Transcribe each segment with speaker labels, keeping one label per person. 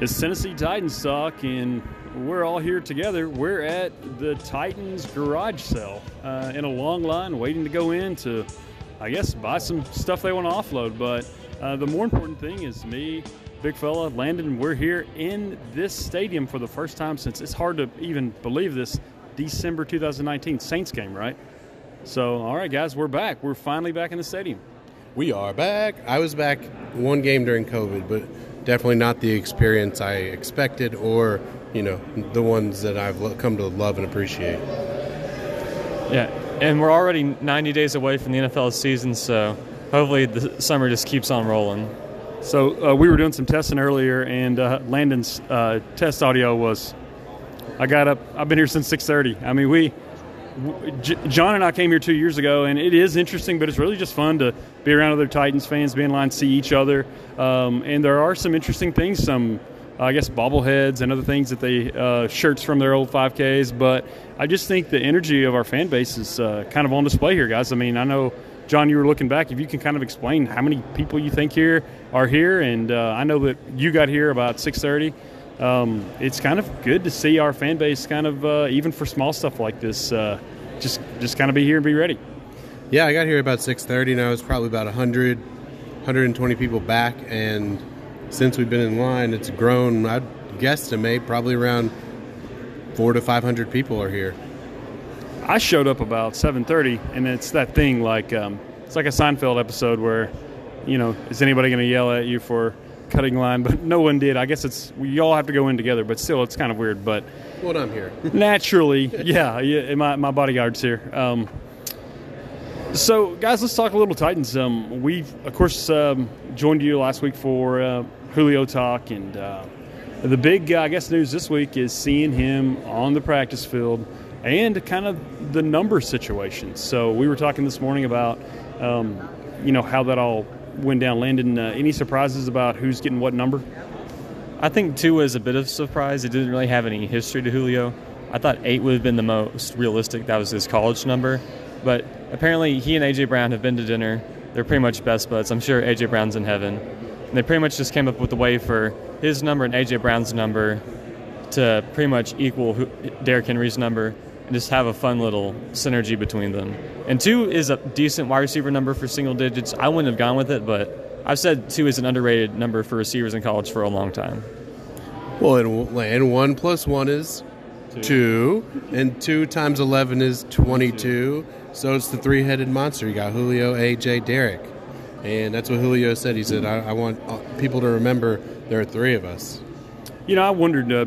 Speaker 1: It's Tennessee Titans talk, and we're all here together. We're at the Titans garage sale uh, in a long line, waiting to go in to, I guess, buy some stuff they want to offload. But uh, the more important thing is me, big fella, Landon. We're here in this stadium for the first time since it's hard to even believe this December 2019 Saints game, right? So, all right, guys, we're back. We're finally back in the stadium.
Speaker 2: We are back. I was back one game during COVID, but definitely not the experience I expected or, you know, the ones that I've come to love and appreciate.
Speaker 3: Yeah, and we're already 90 days away from the NFL season, so hopefully the summer just keeps on rolling.
Speaker 1: So uh, we were doing some testing earlier, and uh, Landon's uh, test audio was. I got up. I've been here since 6:30. I mean, we John and I came here two years ago, and it is interesting, but it's really just fun to be around other Titans fans, be in line, see each other. Um, and there are some interesting things, some, I guess, bobbleheads and other things that they, uh, shirts from their old 5Ks. But I just think the energy of our fan base is uh, kind of on display here, guys. I mean, I know. John, you were looking back. If you can kind of explain how many people you think here are here, and uh, I know that you got here about six thirty. Um, it's kind of good to see our fan base kind of uh, even for small stuff like this uh, just just kind of be here and be ready.
Speaker 2: Yeah i got here about 6.30 now it's probably about 100 120 people back and since we've been in line it's grown i'd guesstimate probably around four to 500 people are here.
Speaker 1: I showed up about 7.30 and it's that thing like um, it's like a seinfeld episode where you know is anybody going to yell at you for cutting line, but no one did. I guess it's we all have to go in together, but still, it's kind of weird. But
Speaker 2: well, I'm here.
Speaker 1: naturally, yeah, yeah. My my bodyguard's here. Um, so, guys, let's talk a little Titans. Um, we've, of course, um, joined you last week for uh, Julio talk, and uh, the big, uh, I guess, news this week is seeing him on the practice field and kind of the number situation. So, we were talking this morning about, um, you know, how that all went down. Landon, uh, any surprises about who's getting what number?
Speaker 3: I think two was a bit of a surprise. It didn't really have any history to Julio. I thought eight would have been the most realistic. That was his college number. But apparently, he and A.J. Brown have been to dinner. They're pretty much best buds. I'm sure A.J. Brown's in heaven. And they pretty much just came up with a way for his number and A.J. Brown's number to pretty much equal Derrick Henry's number just have a fun little synergy between them. And two is a decent wide receiver number for single digits. I wouldn't have gone with it, but I've said two is an underrated number for receivers in college for a long time.
Speaker 2: Well, and, and one plus one is two. two, and two times 11 is 22. So it's the three headed monster. You got Julio, AJ, Derrick. And that's what Julio said. He said, I, I want uh, people to remember there are three of us.
Speaker 1: You know, I wondered uh,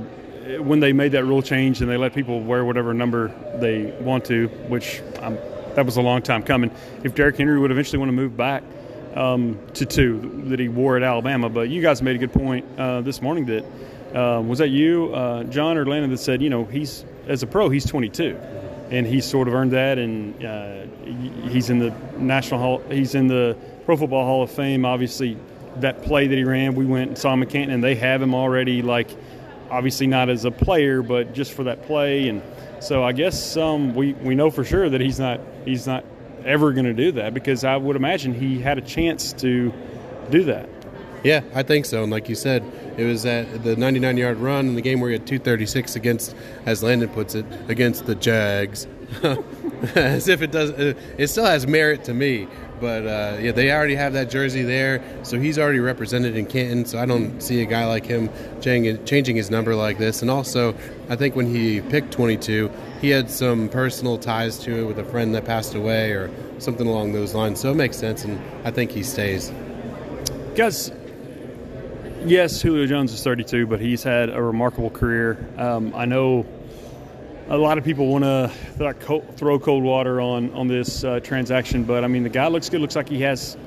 Speaker 1: when they made that rule change and they let people wear whatever number they want to, which that was a long time coming. If Derrick Henry would eventually want to move back um, to two that he wore at Alabama, but you guys made a good point uh, this morning that uh, was that you, uh, John or Landon, that said you know he's as a pro he's 22, and he's sort of earned that, and uh, he's in the national hall, he's in the Pro Football Hall of Fame. Obviously, that play that he ran, we went and saw Canton, and they have him already like obviously not as a player, but just for that play. And so I guess um, we we know for sure that he's not he's not ever going to do that because I would imagine he had a chance to do that.
Speaker 2: Yeah, I think so. And like you said, it was at the 99 yard run in the game where he had 236 against, as Landon puts it, against the Jags. as if it does, it still has merit to me. But uh, yeah, they already have that jersey there, so he's already represented in Canton. So I don't see a guy like him changing his number like this. And also, I think when he picked 22, he had some personal ties to it with a friend that passed away or something along those lines. So it makes sense, and I think he stays.
Speaker 1: Guys, yes, Julio Jones is 32, but he's had a remarkable career. Um, I know a lot of people want to throw cold water on on this uh, transaction, but I mean the guy looks good. Looks like he has,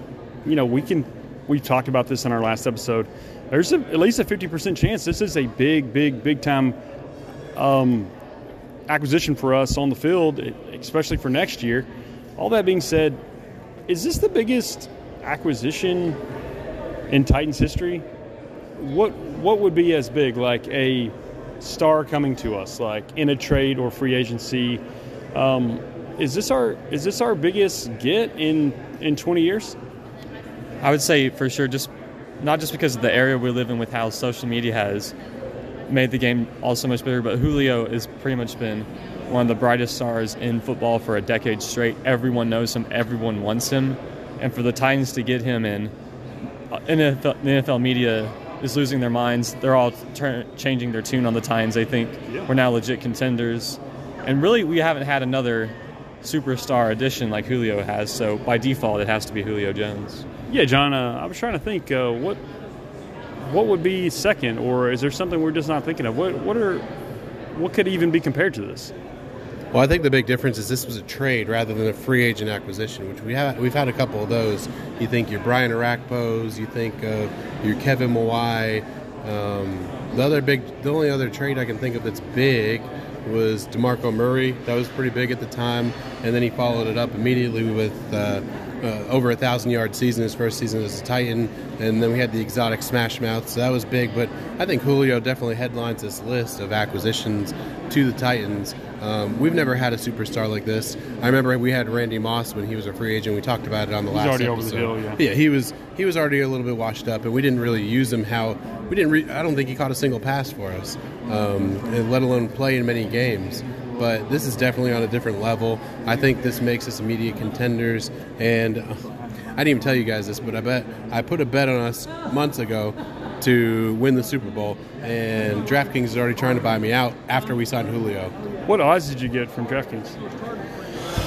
Speaker 1: you know, we can. We talked about this in our last episode. There's a, at least a 50% chance this is a big, big, big time um, acquisition for us on the field, especially for next year. All that being said, is this the biggest acquisition in Titans history? What what would be as big, like a star coming to us, like in a trade or free agency. Um, is this our is this our biggest get in in 20 years?
Speaker 3: I would say for sure, just not just because of the area we live in with how social media has made the game all so much better, but Julio has pretty much been one of the brightest stars in football for a decade straight. Everyone knows him, everyone wants him, and for the Titans to get him in, NFL, NFL media is losing their minds. They're all turn, changing their tune on the Titans. They think
Speaker 1: Yeah.
Speaker 3: we're now legit contenders, and really we haven't had another superstar addition like Julio has. So by default, it has to be Julio Jones.
Speaker 1: Yeah, John. Uh, I was trying to think uh, what what would be second, or is there something we're just not thinking of? What what are what could even be compared to this?
Speaker 2: Well, I think the big difference is this was a trade rather than a free agent acquisition, which we have. We've had a couple of those. You think your Brian Orakpos, you think of your Kevin Mawae. Um, the other big, the only other trade I can think of that's big was Demarco Murray. That was pretty big at the time, and then he followed it up immediately with uh, uh, over a thousand yard season his first season as a Titan, and then we had the exotic Smash Mouth, so that was big. But I think Julio definitely headlines this list of acquisitions to the Titans. Um, we've never had a superstar like this. I remember we had Randy Moss when he was a free agent. We talked about it on the last
Speaker 1: already over the
Speaker 2: episode.
Speaker 1: hill, yeah.
Speaker 2: yeah, he was he was already a little bit washed up, and we didn't really use him. How we didn't. Re- I don't think he caught a single pass for us, um, and let alone play in many games. But this is definitely on a different level. I think this makes us immediate contenders, and uh, I didn't even tell you guys this, but I bet I put a bet on us months ago to win the Super Bowl, and DraftKings is already trying to buy me out after we signed Julio.
Speaker 1: What odds did you get from DraftKings?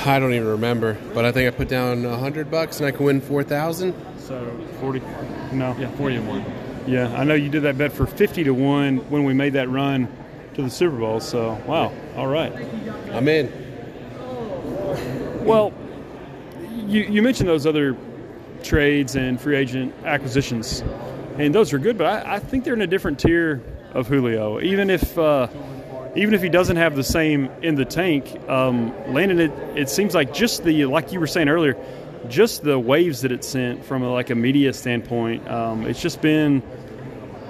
Speaker 2: I don't even remember, but I think I put down a hundred bucks and I can win four thousand.
Speaker 1: So forty. No.
Speaker 3: Yeah, forty and one.
Speaker 1: Yeah, I know you did that bet for fifty to one when we made that run to the Super Bowl. So wow. All right.
Speaker 2: I'm in.
Speaker 1: Well, you, you mentioned those other trades and free agent acquisitions, and those are good. But I, I think they're in a different tier of Julio. Even if uh, even if he doesn't have the same in the tank, um, Landon, it, it seems like just the like you were saying earlier, just the waves that it sent from a, like a media standpoint. Um, it's just been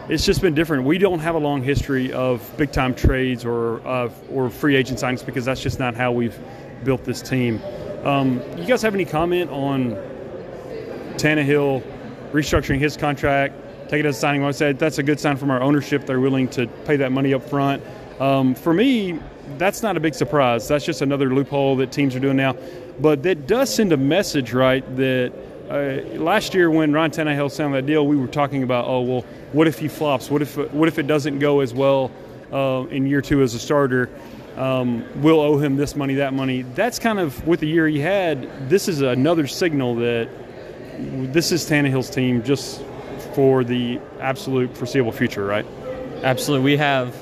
Speaker 1: it's just been different. We don't have a long history of big time trades or uh, or free agent signings because that's just not how we've built this team. Um, you guys have any comment on Tannehill restructuring his contract, take it as a signing? Said that's a good sign from our ownership. They're willing to pay that money up front. Um, for me, that's not a big surprise. That's just another loophole that teams are doing now. But that does send a message, right? That uh, last year when Ryan Tannehill signed that deal, we were talking about, oh well, what if he flops? What if what if it doesn't go as well uh, in year two as a starter? Um, we'll owe him this money, that money. That's kind of with the year he had. This is another signal that this is Tannehill's team just for the absolute foreseeable future, right?
Speaker 3: Absolutely. We have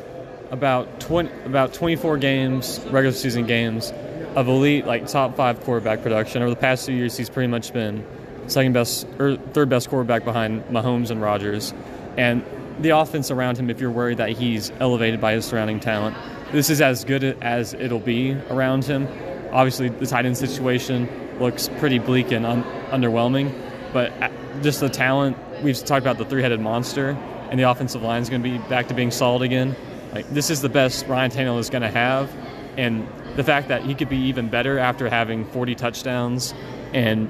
Speaker 3: about 20, about 24 games, regular season games, of elite, like top five quarterback production. Over the past two years, he's pretty much been second best or third best quarterback behind Mahomes and Rodgers. And the offense around him, if you're worried that he's elevated by his surrounding talent, this is as good as it'll be around him. Obviously, the tight end situation looks pretty bleak and un- underwhelming, but uh, just the talent, we've talked about the three headed monster, and the offensive line is going to be back to being solid again. Like this is the best Ryan Tannehill is going to have, and the fact that he could be even better after having 40 touchdowns and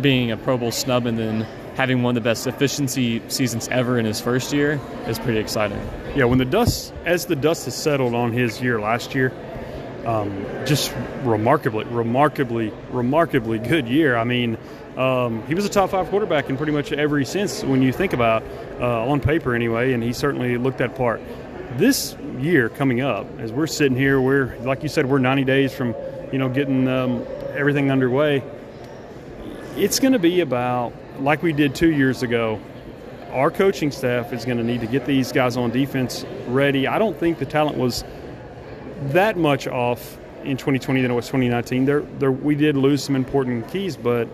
Speaker 3: being a Pro Bowl snub, and then having one of the best efficiency seasons ever in his first year is pretty exciting.
Speaker 1: Yeah, when the dust, as the dust has settled on his year last year, um, just remarkably, remarkably, remarkably good year. I mean, um, he was a top five quarterback in pretty much every sense when you think about uh, on paper anyway, and he certainly looked that part. This year coming up, as we're sitting here, we're like you said, we're 90 days from you know getting um, everything underway. It's going to be about like we did two years ago. Our coaching staff is going to need to get these guys on defense ready. I don't think the talent was that much off in 2020 than it was 2019. There, there, we did lose some important keys, but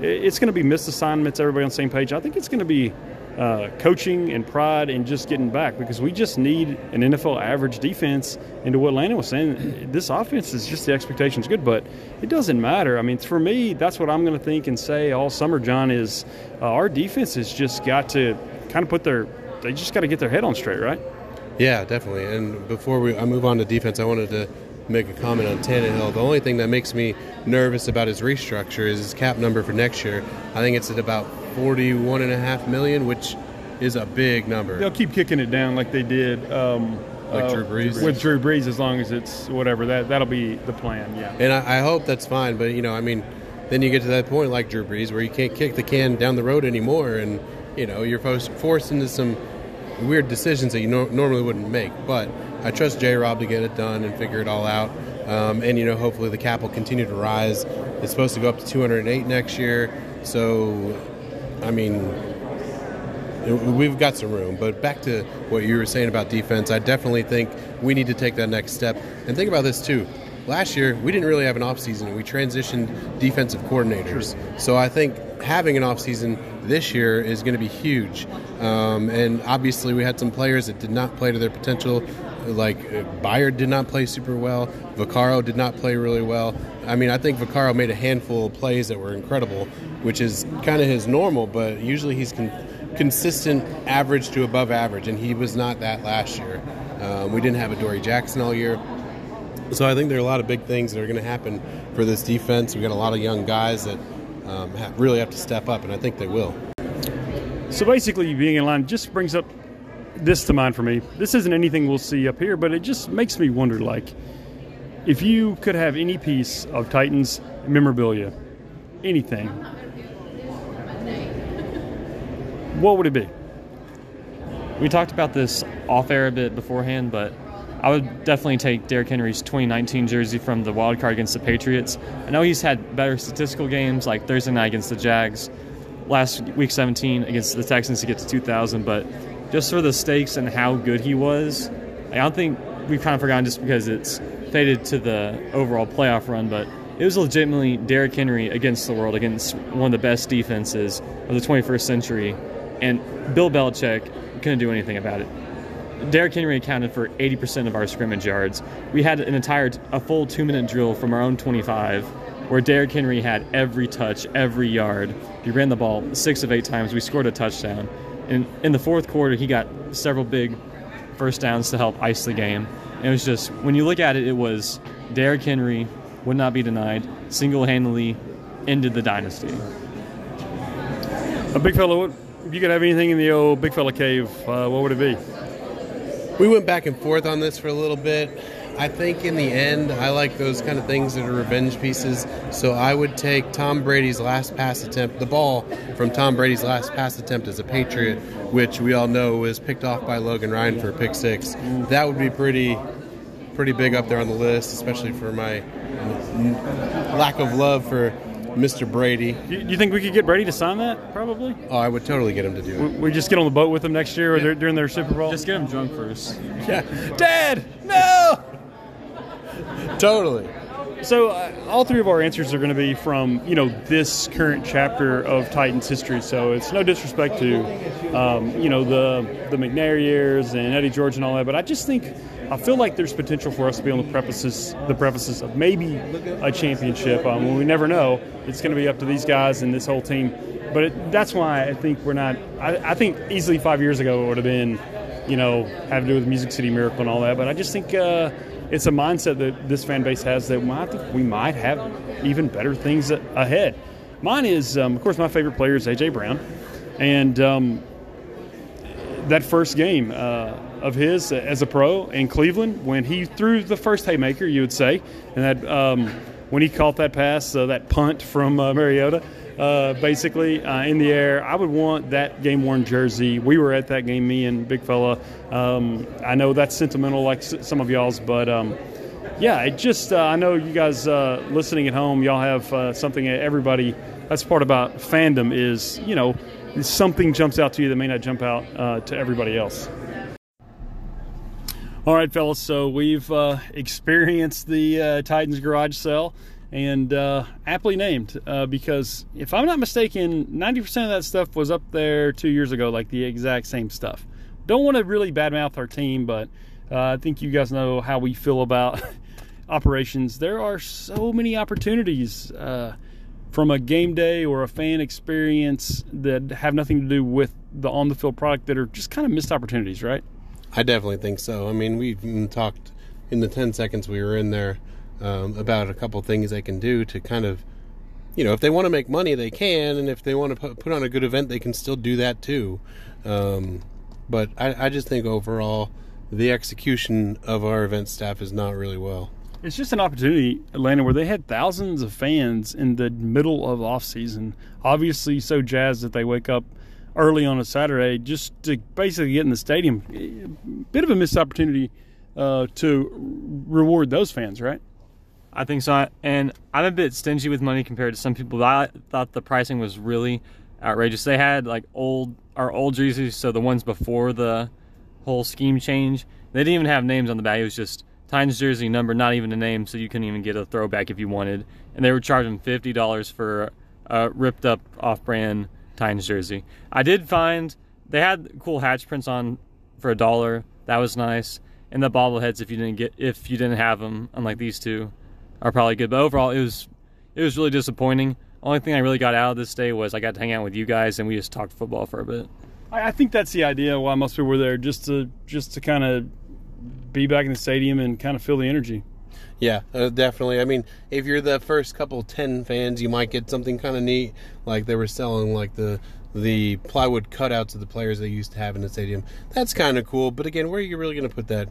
Speaker 1: it's going to be missed assignments. Everybody on the same page. I think it's going to be uh, coaching and pride and just getting back because we just need an NFL average defense. And to what Landon was saying, this offense is just the expectations good, but it doesn't matter. I mean, for me, that's what I'm going to think and say all summer. John is uh, our defense has just got to kind of put their they just got to get their head on straight, right?
Speaker 2: Yeah, definitely. And before we I move on to defense, I wanted to make a comment on Tannehill. The only thing that makes me nervous about his restructure is his cap number for next year. I think it's at about forty-one and a half million, which is a big number.
Speaker 1: They'll keep kicking it down like they did. Um,
Speaker 2: Like
Speaker 1: uh,
Speaker 2: Drew Brees?
Speaker 1: with Drew Brees, as long as it's whatever that that'll be the plan. Yeah.
Speaker 2: And I, I hope that's fine. But you know, I mean, then you get to that point like Drew Brees where you can't kick the can down the road anymore, and you know you're forced, forced into some weird decisions that you no, normally wouldn't make. But I trust J. Rob to get it done and figure it all out. Um, and you know, hopefully the cap will continue to rise. It's supposed to go up to 208 next year. So, I mean, we've got some room. But back to what you were saying about defense, I definitely think we need to take that next step. And think about this too. Last year, we didn't really have an offseason. We transitioned defensive coordinators. So I think having an offseason this year is going to be huge. Um, and obviously, we had some players that did not play to their potential. Like uh, Byard did not play super well. Vaccaro did not play really well. I mean, I think Vaccaro made a handful of plays that were incredible, which is kind of his normal, but usually he's con- consistent average to above average, and he was not that last year. Um, we didn't have Adoree' Jackson all year. So I think there are a lot of big things that are going to happen for this defense. We've got a lot of young guys that um, ha- really have to step up, and I think they will.
Speaker 1: So basically, being in line just brings up this to mind for me. This isn't anything we'll see up here, but it just makes me wonder like, if you could have any piece of Titans memorabilia, anything, what would it be?
Speaker 3: We talked about this off air a bit beforehand, but I would definitely take Derrick Henry's 2019 jersey from the wild card against the Patriots. I know he's had better statistical games, like Thursday night against the Jags, last week 17 against the Texans to get to 2,000, but just for the stakes and how good he was, I don't think we've kind of forgotten just because it's faded to the overall playoff run, but it was legitimately Derrick Henry against the world, against one of the best defenses of the 21st century, and Bill Belichick couldn't do anything about it. Derrick Henry accounted for 80% of our scrimmage yards. We had an entire, a full two minute drill from our own 25 where Derrick Henry had every touch, every yard. He ran the ball six of eight times. We scored a touchdown. And in the fourth quarter, he got several big first downs to help ice the game. And it was just, when you look at it, it was Derrick Henry would not be denied, single handedly ended the dynasty.
Speaker 1: A big fellow, what- if you could have anything in the old big fella cave, uh, what would it be?
Speaker 2: We went back and forth on this for a little bit. I think in the end, I like those kind of things that are revenge pieces. So I would take Tom Brady's last pass attempt, the ball from Tom Brady's last pass attempt as a Patriot, which we all know was picked off by Logan Ryan for a pick six. That would be pretty, pretty big up there on the list, especially for my lack of love for Mr. Brady.
Speaker 1: Do you think we could get Brady to sign that? Probably.
Speaker 2: Oh, I would totally get him to do it.
Speaker 1: We, we just get on the boat with him next year or during their Super Bowl.
Speaker 3: Just get him drunk first.
Speaker 1: yeah. Dad, no.
Speaker 2: Totally.
Speaker 1: So uh, all three of our answers are going to be from you know this current chapter of Titans history. So it's no disrespect to um, you know the the McNair years and Eddie George and all that, but I just think I feel like there's potential for us to be on the prefaces the prefaces of maybe a championship. Um, we never know, it's going to be up to these guys and this whole team. But it, that's why I think we're not. I, I think easily five years ago it would have been, you know, have to do with Music City Miracle and all that. But I just think. Uh, it's a mindset that this fan base has that I think we might have even better things ahead. Mine is, um, of course, my favorite player is AJ Brown, and um, that first game uh, of his as a pro in Cleveland when he threw the first haymaker, you would say, and that um, when he caught that pass, uh, that punt from uh, Mariota. Uh, basically uh, in the air. I would want that game worn jersey. We were at that game, me and Big Fella. Um, I know that's sentimental, like s- some of y'all's, but um, yeah, it just uh, I know you guys uh, listening at home, y'all have something. Everybody, that's part about fandom is you know something jumps out to you that may not jump out to everybody else. All right, fellas. So we've uh, experienced the uh, Titans garage sale and uh, aptly named uh, because if I'm not mistaken, 90% of that stuff was up there two years ago, like the exact same stuff. Don't want to really badmouth our team, but uh, I think you guys know how we feel about operations. There are so many opportunities uh, from a game day or a fan experience that have nothing to do with the on the field product that are just kind of missed opportunities, right?
Speaker 2: I definitely think so. I mean, we talked in the 10 seconds we were in there um, about a couple things they can do to kind of you know, if they want to make money, they can, and if they want to put, put on a good event, they can still do that too. Um, but I, I just think overall, the execution of our event staff is not really well.
Speaker 1: It's just an opportunity, Atlanta, where they had thousands of fans in the middle of off season. Obviously, so jazzed that they wake up early on a Saturday just to basically get in the stadium. Bit of a missed opportunity uh, to reward those fans, right?
Speaker 3: I think so. And I'm a bit stingy with money compared to some people. I thought the pricing was really outrageous. They had like old our old jerseys, so the ones before the whole scheme change. They didn't even have names on the back. It was just Titans jersey number, not even a name, so you couldn't even get a throwback if you wanted. And they were charging fifty dollars for a ripped up off-brand Titans jersey. I did find they had cool hatch prints on for a dollar. That was nice. And the bobbleheads, if you didn't get, if you didn't have them, unlike these two, are probably good. But overall, it was it was really disappointing. Only thing I really got out of this day was I got to hang out with you guys and we just talked football for a bit.
Speaker 1: I, think that's the idea why most people were there, just to just to kind of be back in the stadium and kind of feel the energy.
Speaker 2: Yeah, uh, definitely. I mean, if you're the first couple ten fans, you might get something kind of neat, like they were selling like the the plywood cutouts of the players they used to have in the stadium. That's kind of cool. But again, where are you really going to put that?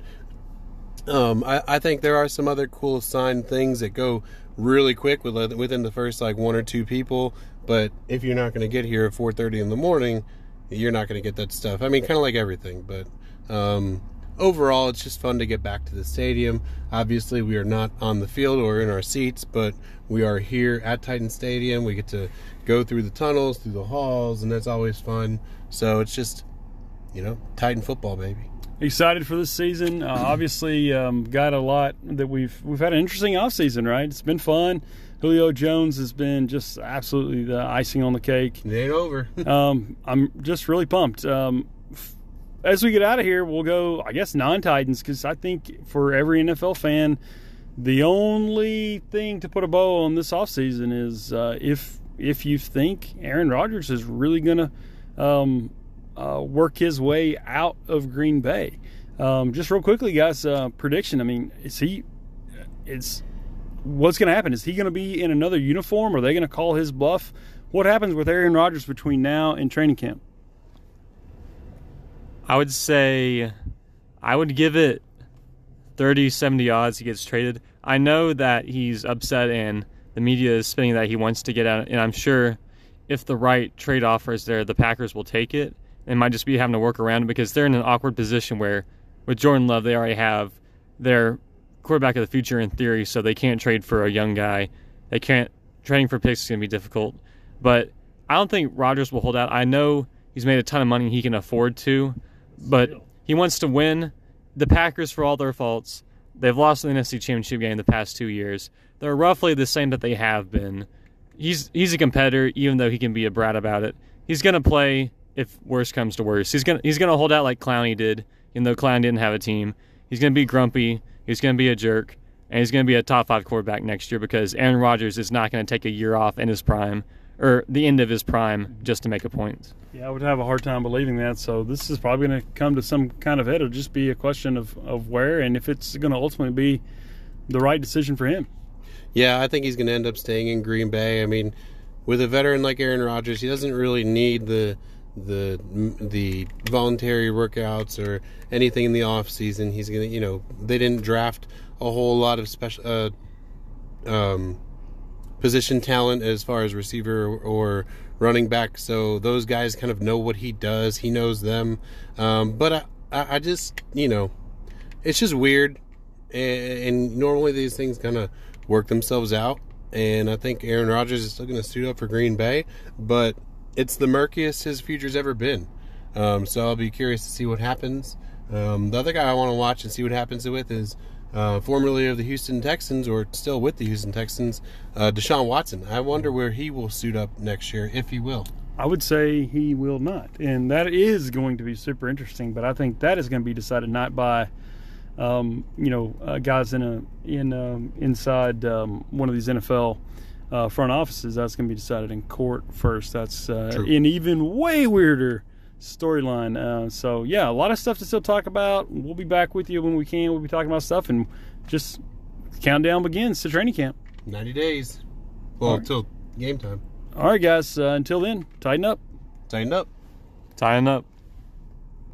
Speaker 2: Um, I, I, think there are some other cool sign things that go really quick with, within the first like one or two people. But if you're not going to get here at 4:30 in the morning, you're not going to get that stuff. I mean, kind of like everything. But um, overall, it's just fun to get back to the stadium. Obviously, we are not on the field or in our seats, but we are here at Titan Stadium. We get to go through the tunnels, through the halls, and that's always fun. So it's just, you know, Titan football, baby
Speaker 1: excited for this season. Uh, obviously, um, got a lot that we've we've had an interesting off season, right? It's been fun. Julio Jones has been just absolutely the icing on the cake.
Speaker 2: It ain't over.
Speaker 1: um, I'm just really pumped. Um, as we get out of here, we'll go, I guess, non Titans, because I think for every NFL fan, the only thing to put a bow on this offseason is uh, if if you think Aaron Rodgers is really going to um, uh, work his way out of Green Bay. Um, just real quickly, guys, uh, prediction. I mean, is he? It's what's going to happen? Is he going to be in another uniform? Are they going to call his bluff? What happens with Aaron Rodgers between now and training camp?
Speaker 3: I would say I would give it 30, 70 odds he gets traded. I know that he's upset and the media is spinning that he wants to get out, and I'm sure if the right trade offer is there, the Packers will take it and might just be having to work around it because they're in an awkward position where with Jordan Love, they already have their quarterback of the future in theory, so they can't trade for a young guy. They can't trading for picks is going to be difficult. But I don't think Rodgers will hold out. I know he's made a ton of money he can afford to, but he wants to win. The Packers, for all their faults, they've lost the NFC Championship game the past two years. They're roughly the same that they have been. He's he's a competitor, even though he can be a brat about it. He's to play if worse comes to worse. He's gonna he's gonna hold out like Clowney did, even though Clowney didn't have a team. He's gonna be grumpy. He's gonna be a jerk, and he's gonna be a top five quarterback next year because Aaron Rodgers is not gonna take a year off in his prime or the end of his prime just to make a point.
Speaker 1: Yeah, I would have a hard time believing that. So this is probably going to come to some kind of head. It'll just be a question of, of where and if it's going to ultimately be the right decision for him.
Speaker 2: Yeah, I think he's going to end up staying in Green Bay. I mean, with a veteran like Aaron Rodgers, he doesn't really need the the the voluntary workouts or anything in the off season. He's gonna, you know, they didn't draft a whole lot of special uh, um, position talent as far as receiver or running back. So those guys kind of know what he does. He knows them. Um, but I, I just, you know, it's just weird. And, normally these things kind of work themselves out. And I think Aaron Rodgers is still going to suit up for Green Bay, but it's the murkiest his future's ever been. Um, so I'll be curious to see what happens. Um, the other guy I want to watch and see what happens with is uh, formerly of the Houston Texans, or still with the Houston Texans, uh, Deshaun Watson. I wonder where he will suit up next year, if he will.
Speaker 1: I would say he will not, and that is going to be super interesting. But I think that is going to be decided not by, um, you know, uh, guys in a in um, inside um, one of these NFL uh, front offices, that's going to be decided in court first. That's uh, an even way weirder storyline. Uh, so yeah, a lot of stuff to still talk about. We'll be back with you when we can. We'll be talking about stuff and just countdown begins to training camp.
Speaker 2: Ninety days. Well, until game time.
Speaker 1: All right, guys. Uh, until then, tighten up.
Speaker 2: Tighten up.
Speaker 3: Tighten up.